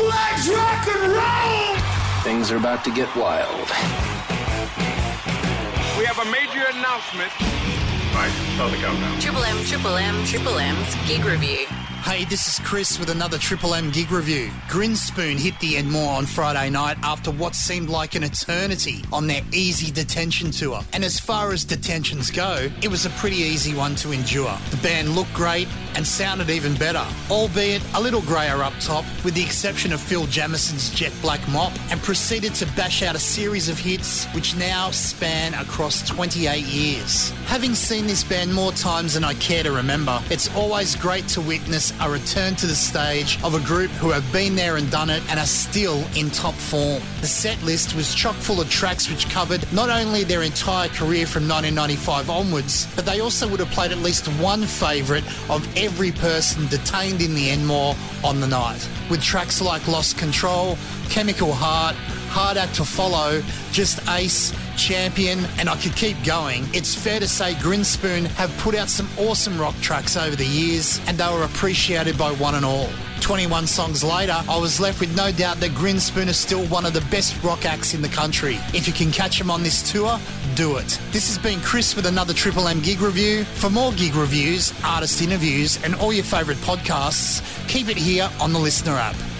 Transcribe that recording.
Let's rock and roll! Things are about to get wild. We have a major announcement. Right, start the countdown. Triple M, Triple M, Triple M's gig review. Hey, this is Chris with another Triple M gig review. Grinspoon hit the Enmore on Friday night after what seemed like an eternity on their easy detention tour. And as far as detentions go, it was a pretty easy one to endure. The band looked great and sounded even better, albeit a little greyer up top, with the exception of Phil Jamieson's jet black mop, and proceeded to bash out a series of hits which now span across 28 years. Having seen this band more times than I care to remember, it's always great to witness a return to the stage of a group who have been there and done it and are still in top form. The set list was chock full of tracks which covered not only their entire career from 1995 onwards, but they also would have played at least one favourite of every person detained in the Enmore on the night. With tracks like Lost Control, Chemical Heart, Hard Act to Follow, Just Ace, Champion, and I could keep going. It's fair to say Grinspoon have put out some awesome rock tracks over the years, and they were appreciated by one and all. 21 songs later, I was left with no doubt that Grinspoon is still one of the best rock acts in the country. If you can catch them on this tour, do it. This has been Chris with another Triple M gig review. For more gig reviews, artist interviews, and all your favourite podcasts, keep it here on the LiSTNR app.